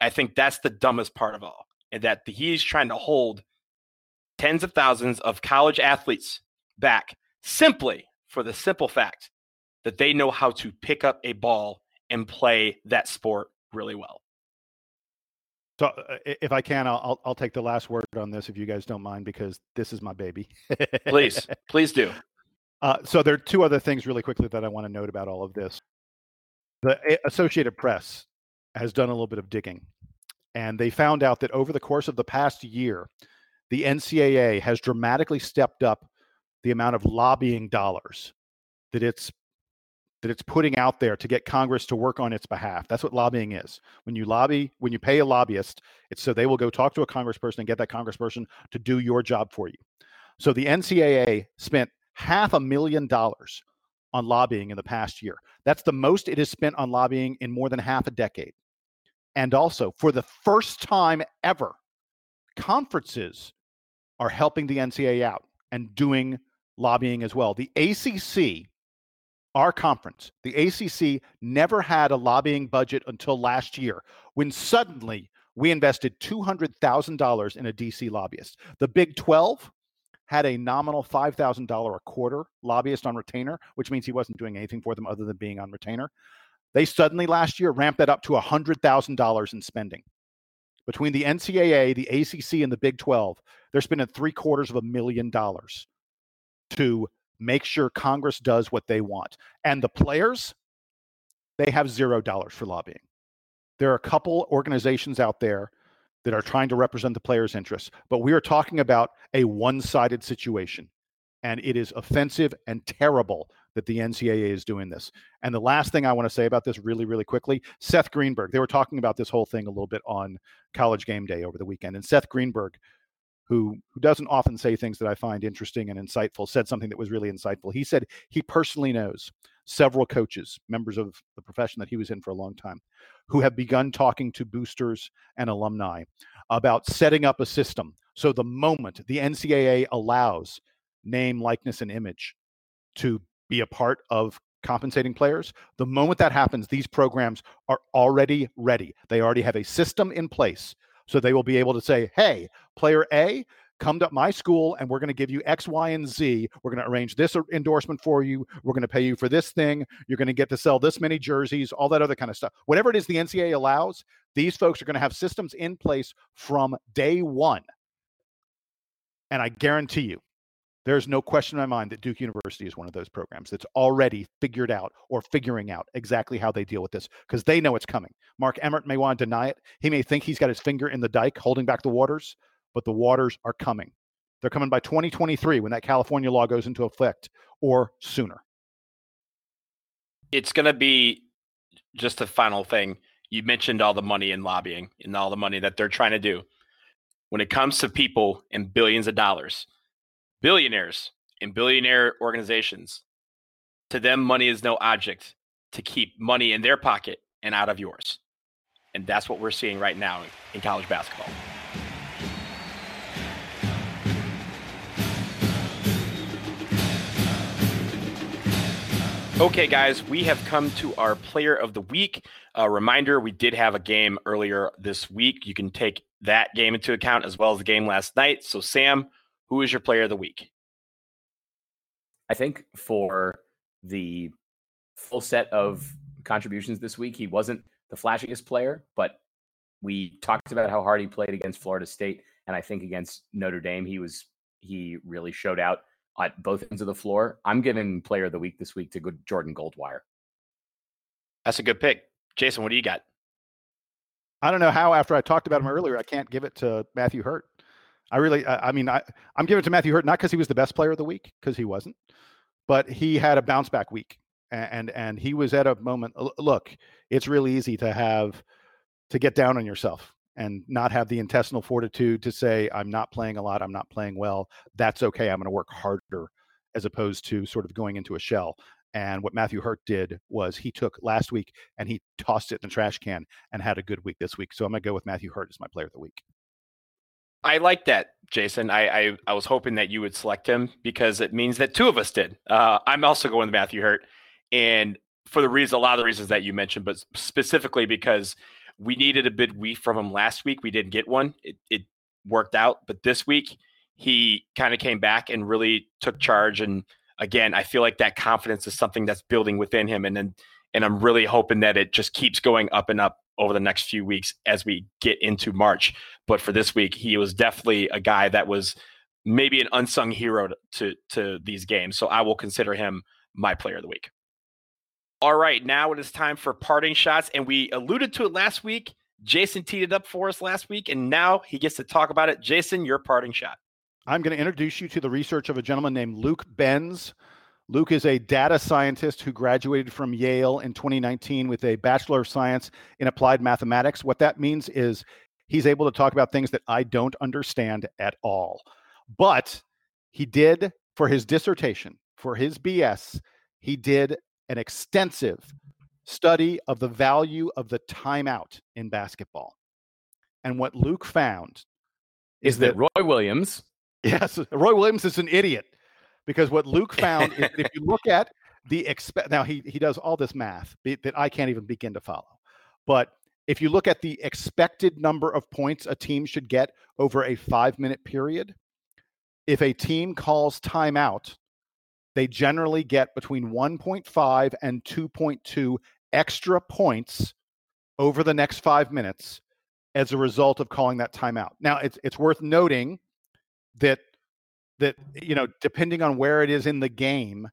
I think that's the dumbest part of all, and that he's trying to hold tens of thousands of college athletes back simply for the simple fact that they know how to pick up a ball and play that sport really well. So, uh, if I can, I'll I'll take the last word on this, if you guys don't mind, because this is my baby. please, please do. Uh, so there are two other things really quickly that I want to note about all of this. The eh, Associated Press has done a little bit of digging, and they found out that over the course of the past year, the NCAA has dramatically stepped up the amount of lobbying dollars that it's that it's putting out there to get Congress to work on its behalf. That's what lobbying is. When you lobby, when you pay a lobbyist, it's so they will go talk to a congressperson and get that congressperson to do your job for you. So the NCAA spent half a million dollars on lobbying in the past year. That's the most it has spent on lobbying in more than half a decade. And also, for the first time ever, conferences are helping the NCAA out and doing lobbying as well. The ACC, our conference, the ACC never had a lobbying budget until last year when suddenly we invested $200,000 in a DC lobbyist. The Big 12 had a nominal $5,000 a quarter lobbyist on retainer, which means he wasn't doing anything for them other than being on retainer. They suddenly last year ramped that up to $100,000 in spending. Between the NCAA, the ACC, and the Big 12, they're spending three quarters of a million dollars to make sure Congress does what they want. And the players, they have zero dollars for lobbying. There are a couple organizations out there that are trying to represent the players' interests. But we are talking about a one sided situation. And it is offensive and terrible that the NCAA is doing this. And the last thing I want to say about this, really, really quickly Seth Greenberg, they were talking about this whole thing a little bit on College Game Day over the weekend. And Seth Greenberg, who, who doesn't often say things that I find interesting and insightful, said something that was really insightful. He said he personally knows several coaches, members of the profession that he was in for a long time, who have begun talking to boosters and alumni about setting up a system. So the moment the NCAA allows name, likeness, and image to be a part of compensating players. The moment that happens, these programs are already ready. They already have a system in place. So they will be able to say, hey, player A, come to my school and we're going to give you X, Y, and Z. We're going to arrange this endorsement for you. We're going to pay you for this thing. You're going to get to sell this many jerseys, all that other kind of stuff. Whatever it is the NCAA allows, these folks are going to have systems in place from day one. And I guarantee you, there's no question in my mind that Duke University is one of those programs that's already figured out or figuring out exactly how they deal with this because they know it's coming. Mark Emmert may want to deny it. He may think he's got his finger in the dike holding back the waters, but the waters are coming. They're coming by 2023 when that California law goes into effect or sooner. It's going to be just a final thing. You mentioned all the money in lobbying and all the money that they're trying to do. When it comes to people and billions of dollars, billionaires and billionaire organizations, to them, money is no object to keep money in their pocket and out of yours. And that's what we're seeing right now in college basketball. Okay, guys, we have come to our player of the week. A reminder we did have a game earlier this week. You can take that game into account as well as the game last night. So, Sam, who is your player of the week? I think for the full set of contributions this week, he wasn't the flashiest player, but we talked about how hard he played against Florida State, and I think against Notre Dame, he was he really showed out at both ends of the floor. I'm giving player of the week this week to good Jordan Goldwire. That's a good pick. Jason, what do you got? I don't know how after I talked about him earlier, I can't give it to Matthew Hurt. I really, I, I mean, I, I'm giving it to Matthew Hurt not because he was the best player of the week, because he wasn't, but he had a bounce back week, and, and and he was at a moment. Look, it's really easy to have to get down on yourself and not have the intestinal fortitude to say, I'm not playing a lot, I'm not playing well. That's okay. I'm going to work harder, as opposed to sort of going into a shell. And what Matthew Hurt did was he took last week and he tossed it in the trash can and had a good week this week. So I'm going to go with Matthew Hurt as my player of the week. I like that, Jason. I, I, I was hoping that you would select him because it means that two of us did. Uh, I'm also going with Matthew Hurt, and for the reason, a lot of the reasons that you mentioned, but specifically because we needed a big week from him last week. We didn't get one. It, it worked out, but this week he kind of came back and really took charge. And again, I feel like that confidence is something that's building within him, and then and I'm really hoping that it just keeps going up and up over the next few weeks as we get into March. But for this week, he was definitely a guy that was maybe an unsung hero to to these games. So I will consider him my player of the week. All right, now it is time for parting shots, and we alluded to it last week. Jason teed it up for us last week, and now he gets to talk about it. Jason, your parting shot. I'm going to introduce you to the research of a gentleman named Luke Benz. Luke is a data scientist who graduated from Yale in 2019 with a Bachelor of Science in Applied Mathematics. What that means is he's able to talk about things that I don't understand at all. But he did, for his dissertation, for his BS, he did an extensive study of the value of the timeout in basketball. And what Luke found is, is that, that Roy Williams. Yes, Roy Williams is an idiot because what Luke found is if you look at the expect now he he does all this math that I can't even begin to follow. But if you look at the expected number of points a team should get over a 5-minute period, if a team calls timeout, they generally get between 1.5 and 2.2 extra points over the next 5 minutes as a result of calling that timeout. Now, it's it's worth noting that that you know depending on where it is in the game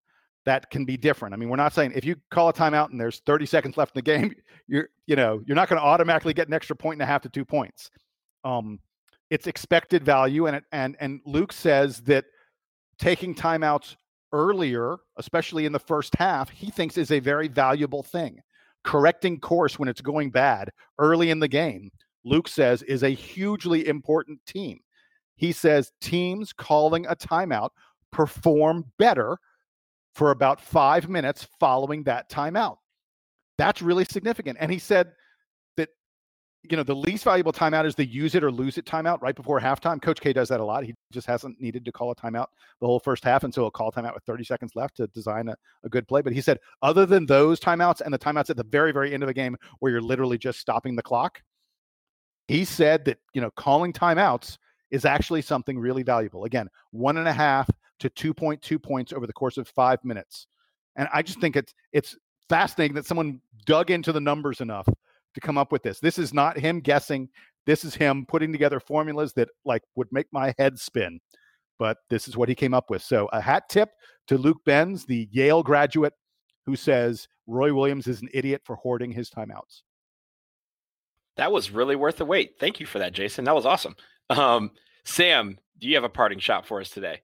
that can be different i mean we're not saying if you call a timeout and there's 30 seconds left in the game you're you know you're not going to automatically get an extra point and a half to two points um it's expected value and it, and and luke says that taking timeouts earlier, especially in the first half, he thinks is a very valuable thing. Correcting course when it's going bad early in the game, Luke says, is a hugely important team. He says teams calling a timeout perform better for about five minutes following that timeout. That's really significant. And he said you know, the least valuable timeout is the use it or lose it timeout right before halftime. Coach K does that a lot. He just hasn't needed to call a timeout the whole first half. And so he'll call timeout with 30 seconds left to design a, a good play. But he said, other than those timeouts and the timeouts at the very, very end of the game where you're literally just stopping the clock, he said that, you know, calling timeouts is actually something really valuable. Again, one and a half to 2.2 points over the course of five minutes. And I just think it's it's fascinating that someone dug into the numbers enough to come up with this. This is not him guessing. This is him putting together formulas that like would make my head spin. But this is what he came up with. So a hat tip to Luke Benz, the Yale graduate, who says Roy Williams is an idiot for hoarding his timeouts. That was really worth the wait. Thank you for that, Jason. That was awesome. Um, Sam, do you have a parting shot for us today?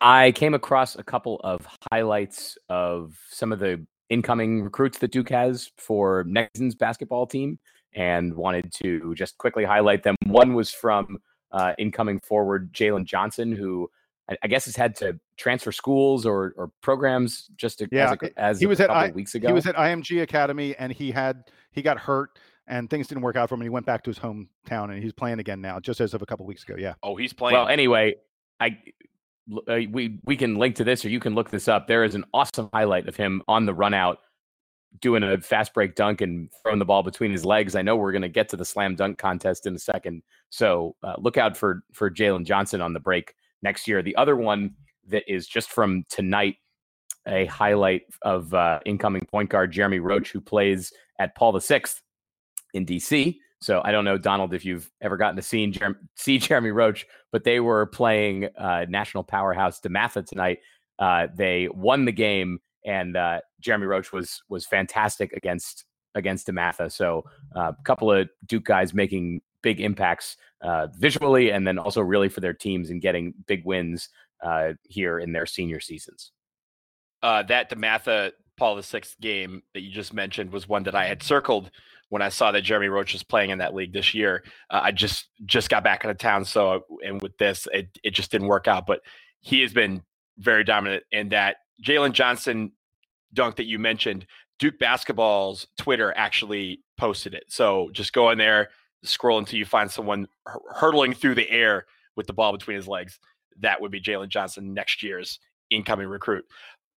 I came across a couple of highlights of some of the incoming recruits that Duke has for next season's basketball team and wanted to just quickly highlight them. One was from uh, incoming forward Jalen Johnson, who I, I, guess has had to transfer schools or, or programs just to, yeah, as, a, as he was at I, weeks ago. He was at IMG Academy and he had he got hurt and things didn't work out for him. And he went back to his hometown and he's playing again now, just as of a couple weeks ago. Yeah. Oh, he's playing. Well, anyway, I uh, we we can link to this or you can look this up. There is an awesome highlight of him on the run out doing a fast break dunk and throwing the ball between his legs. I know we're going to get to the slam dunk contest in a second, so uh, look out for for Jalen Johnson on the break next year. The other one that is just from tonight, a highlight of uh, incoming point guard Jeremy Roach, who plays at Paul the Sixth in DC. So I don't know, Donald, if you've ever gotten to see, Jer- see Jeremy Roach, but they were playing uh, national powerhouse DeMatha tonight. Uh, they won the game, and uh, Jeremy Roach was was fantastic against against DeMatha. So uh, a couple of Duke guys making big impacts uh, visually, and then also really for their teams and getting big wins uh, here in their senior seasons. that DeMatha Paul the Sixth game that you just mentioned was one that I had circled when I saw that Jeremy Roach was playing in that league this year. Uh, I just just got back into town, so and with this, it it just didn't work out. But he has been very dominant in that Jalen Johnson dunk that you mentioned. Duke basketball's Twitter actually posted it, so just go in there, scroll until you find someone hurtling through the air with the ball between his legs. That would be Jalen Johnson next year's incoming recruit.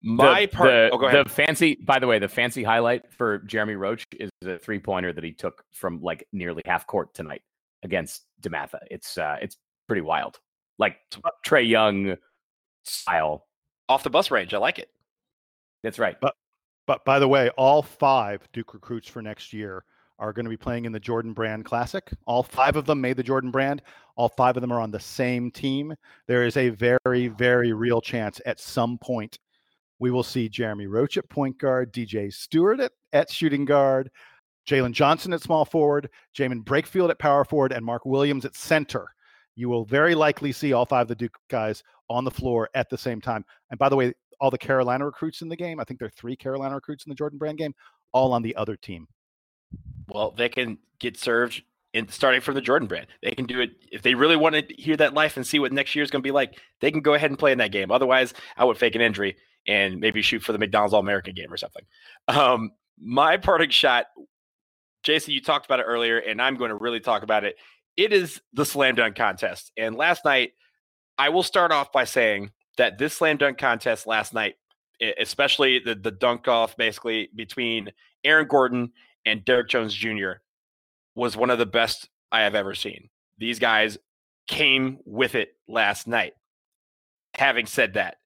My the, part. The, oh, go ahead. The fancy, by the way, the fancy highlight for Jeremy Roach is a three pointer that he took from like nearly half court tonight against DeMatha. It's uh, it's pretty wild, like Trae Young style off the bus range. I like it. That's right. But but by the way, all five Duke recruits for next year are going to be playing in the Jordan Brand Classic. All five of them made the Jordan Brand. All five of them are on the same team. There is a very, very real chance at some point we will see Jeremy Roach at point guard, DJ Steward at, at shooting guard, Jalen Johnson at small forward, Jaemyn Brakefield at power forward, and Mark Williams at center. You will very likely see all five of the Duke guys on the floor at the same time. And by the way, all the Carolina recruits in the game, I think there are three Carolina recruits in the Jordan Brand game, all on the other team. Well, they can get served in starting from the Jordan brand. They can do it if they really want to hear that life and see what next year is going to be like. They can go ahead and play in that game. Otherwise, I would fake an injury and maybe shoot for the McDonald's All American game or something. Um, my parting shot, Jason, you talked about it earlier, and I'm going to really talk about it. It is the slam dunk contest. And last night, I will start off by saying that this slam dunk contest last night, especially the, the dunk off basically between Aaron Gordon and Derrick Jones Jr., was one of the best I have ever seen. These guys came with it last night. Having said that,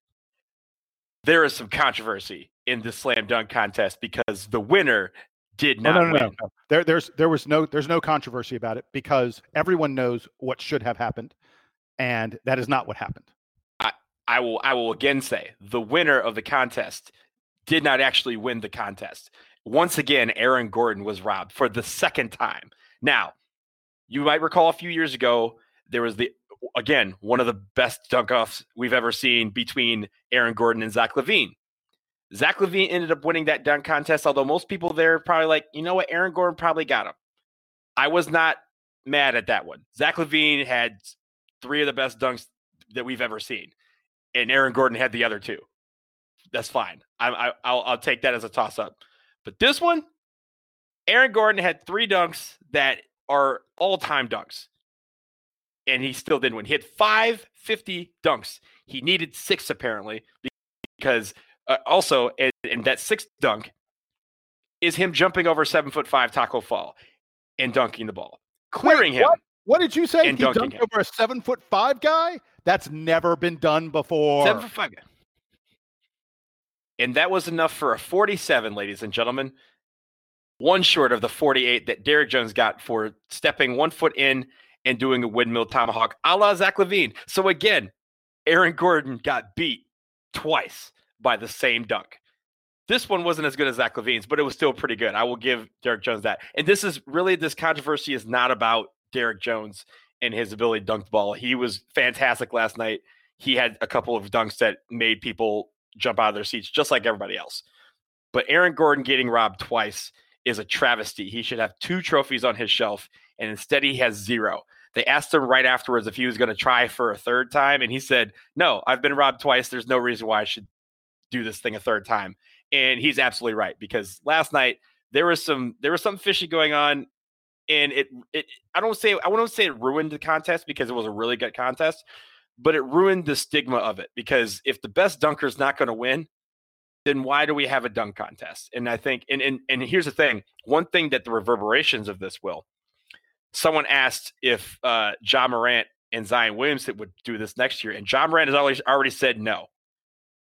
there is some controversy in the slam dunk contest because the winner did not no, no, no, win. No, no. There, there's there was no there's no controversy about it because everyone knows what should have happened, and that is not what happened. I, I will I will again say the winner of the contest did not actually win the contest. Once again, Aaron Gordon was robbed for the second time. Now, you might recall a few years ago there was the again, one of the best dunk offs we've ever seen between Aaron Gordon and Zach LaVine. Zach LaVine ended up winning that dunk contest, although most people there probably like, you know what, Aaron Gordon probably got him. I was not mad at that one. Zach LaVine had three of the best dunks that we've ever seen, and Aaron Gordon had the other two. That's fine. I, I, I'll, I'll take that as a toss up. But this one, Aaron Gordon had three dunks that are all time dunks, and he still didn't win. He had five 50 dunks. He needed six apparently because uh, also, and, and, that sixth dunk is him jumping over seven foot five Taco Fall and dunking the ball, clearing Wait, him. What? what? did you say? And he dunking dunked him. over a seven foot five guy? That's never been done before. Seven foot five guy. And that was enough for a 47, ladies and gentlemen. One short of the 48 that Derrick Jones got for stepping one foot in and doing a windmill tomahawk a la Zach LaVine. So again, Aaron Gordon got beat twice by the same dunk. This one wasn't as good as Zach LaVine's, but it was still pretty good. I will give Derrick Jones that. And this is really this controversy is not about Derrick Jones and his ability to dunk the ball. He was fantastic last night. He had a couple of dunks that made people jump out of their seats, just like everybody else. But Aaron Gordon getting robbed twice is a travesty. He should have two trophies on his shelf, and instead he has zero. They asked him right afterwards if he was going to try for a third time, and he said, No, I've been robbed twice. There's no reason why I should do this thing a third time. And he's absolutely right because last night there was some there was some fishy going on, and it it I don't say I wouldn't say it ruined the contest because it was a really good contest, but it ruined the stigma of it because if the best dunker is not going to win, then why do we have a dunk contest? And I think and and and here's the thing: one thing that the reverberations of this will. Someone asked if uh, Ja Morant and Zion Williamson would do this next year, and Ja Morant has already already said no.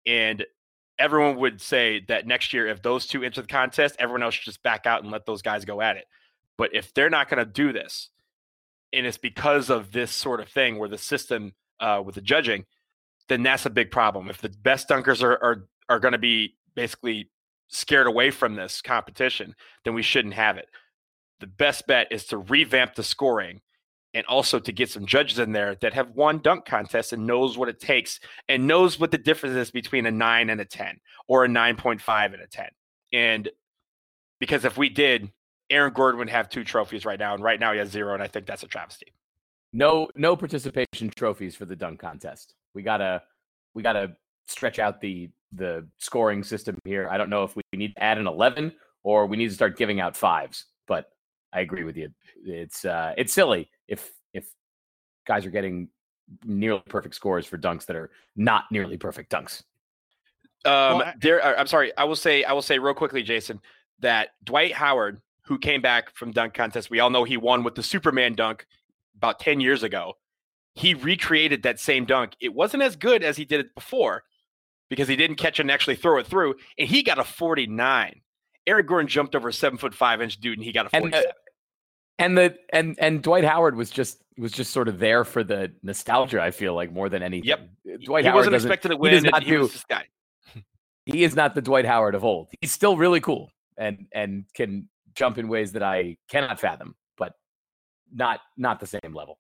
And everyone would say that next year, if those two enter the contest, everyone else should just back out and let those guys go at it. But if they're not going to do this, and it's because of this sort of thing where the system uh, with the judging, then that's a big problem. If the best dunkers are are, are going to be basically scared away from this competition, then we shouldn't have it. The best bet is to revamp the scoring and also to get some judges in there that have won dunk contests and knows what it takes and knows what the difference is between a 9 and a 10 or a 9.5 and a 10. And because if we did, Aaron Gordon would have two trophies right now and right now he has zero and I think that's a travesty. No no participation trophies for the dunk contest. We got to we got to stretch out the the scoring system here. I don't know if we need to add an 11 or we need to start giving out fives, but I agree with you. It's uh, it's silly if if guys are getting nearly perfect scores for dunks that are not nearly perfect dunks. Um, well, I, there, I'm sorry. I will say, I will say real quickly, Jason, that Dwight Howard, who came back from dunk contest, we all know he won with the Superman dunk about 10 years ago. He recreated that same dunk. It wasn't as good as he did it before because he didn't catch and actually throw it through, and he got a 49. Aaron Gordon jumped over a seven foot five inch dude, and he got a 47. And the and and Dwight Howard was just was just sort of there for the nostalgia. I feel like more than anything. Yep. Dwight he Howard wasn't expected to win. He, not he do, was this guy. he is not the Dwight Howard of old. He's still really cool and and can jump in ways that I cannot fathom, but not not the same level.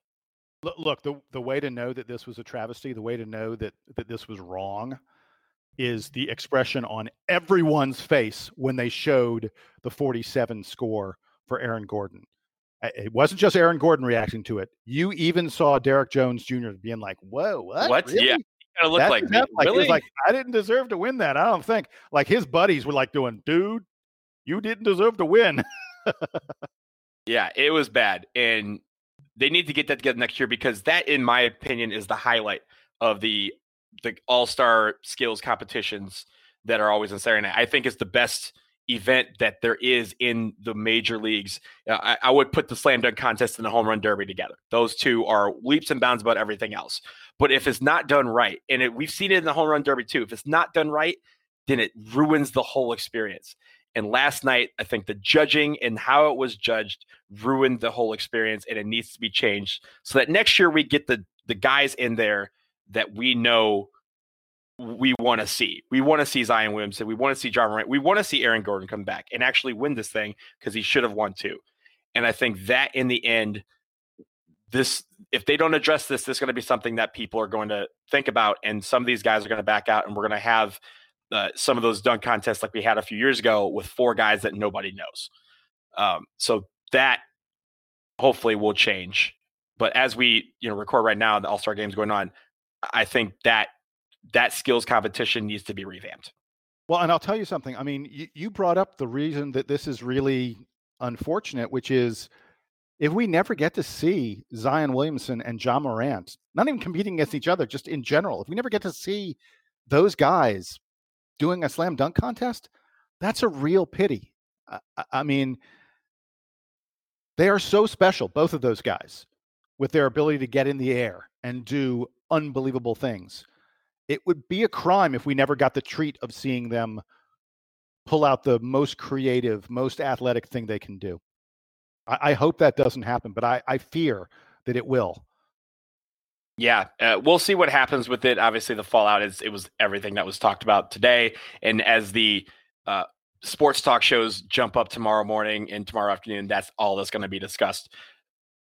Look, the the way to know that this was a travesty, the way to know that that this was wrong, is the expression on everyone's face when they showed the 47 score for Aaron Gordon it wasn't just Aaron Gordon reacting to it. You even saw Derrick Jones Jr. being like, "Whoa, what? What? Really? Yeah, it looked like, like really? like I didn't deserve to win that. I don't think." Like his buddies were like doing, "Dude, you didn't deserve to win." yeah, it was bad, and they need to get that together next year because that, in my opinion, is the highlight of the the All Star skills competitions that are always on Saturday night. I think it's the best event that there is in the major leagues. Uh, I, I, would put the slam dunk contest and the home run derby together. Those two are leaps and bounds about everything else. But if it's not done right, and it, we've seen it in the home run derby too, if it's not done right, then it ruins the whole experience. And last night, I think the judging and how it was judged ruined the whole experience, and it needs to be changed so that next year we get the the guys in there that we know we want to see. We want to see Zion Williamson. We want to see Ja Morant. We want to see Aaron Gordon come back and actually win this thing because he should have won too. And I think that in the end, this if they don't address this, this is going to be something that people are going to think about, and some of these guys are going to back out, and we're going to have uh, some of those dunk contests like we had a few years ago with four guys that nobody knows. Um, so that hopefully will change. But as we you know record right now, the All Star game's going on. I think that that skills competition needs to be revamped. Well, and I'll tell you something. I mean, you, you brought up the reason that this is really unfortunate, which is if we never get to see Zion Williamson and Ja Morant, not even competing against each other, just in general, if we never get to see those guys doing a slam dunk contest, that's a real pity. I, I mean, they are so special, both of those guys, with their ability to get in the air and do unbelievable things. It would be a crime if we never got the treat of seeing them pull out the most creative, most athletic thing they can do. I, I hope that doesn't happen, but I, I fear that it will. Yeah, uh, we'll see what happens with it. Obviously, the fallout is it was everything that was talked about today, and as the uh, sports talk shows jump up tomorrow morning and tomorrow afternoon, that's all that's going to be discussed.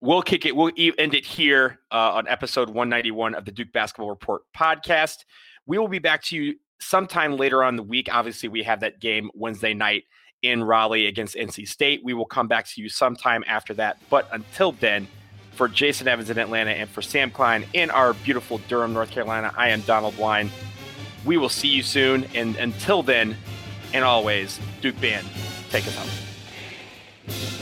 We'll kick it. We'll end it here uh, on episode 191 of the Duke Basketball Report podcast. We will be back to you sometime later on the week. Obviously, we have that game Wednesday night in Raleigh against NC State. We will come back to you sometime after that. But until then, for Jason Evans in Atlanta and for Sam Klein in our beautiful Durham, North Carolina, I am Donald Wine. We will see you soon. And until then, and always, Duke Band, take us home.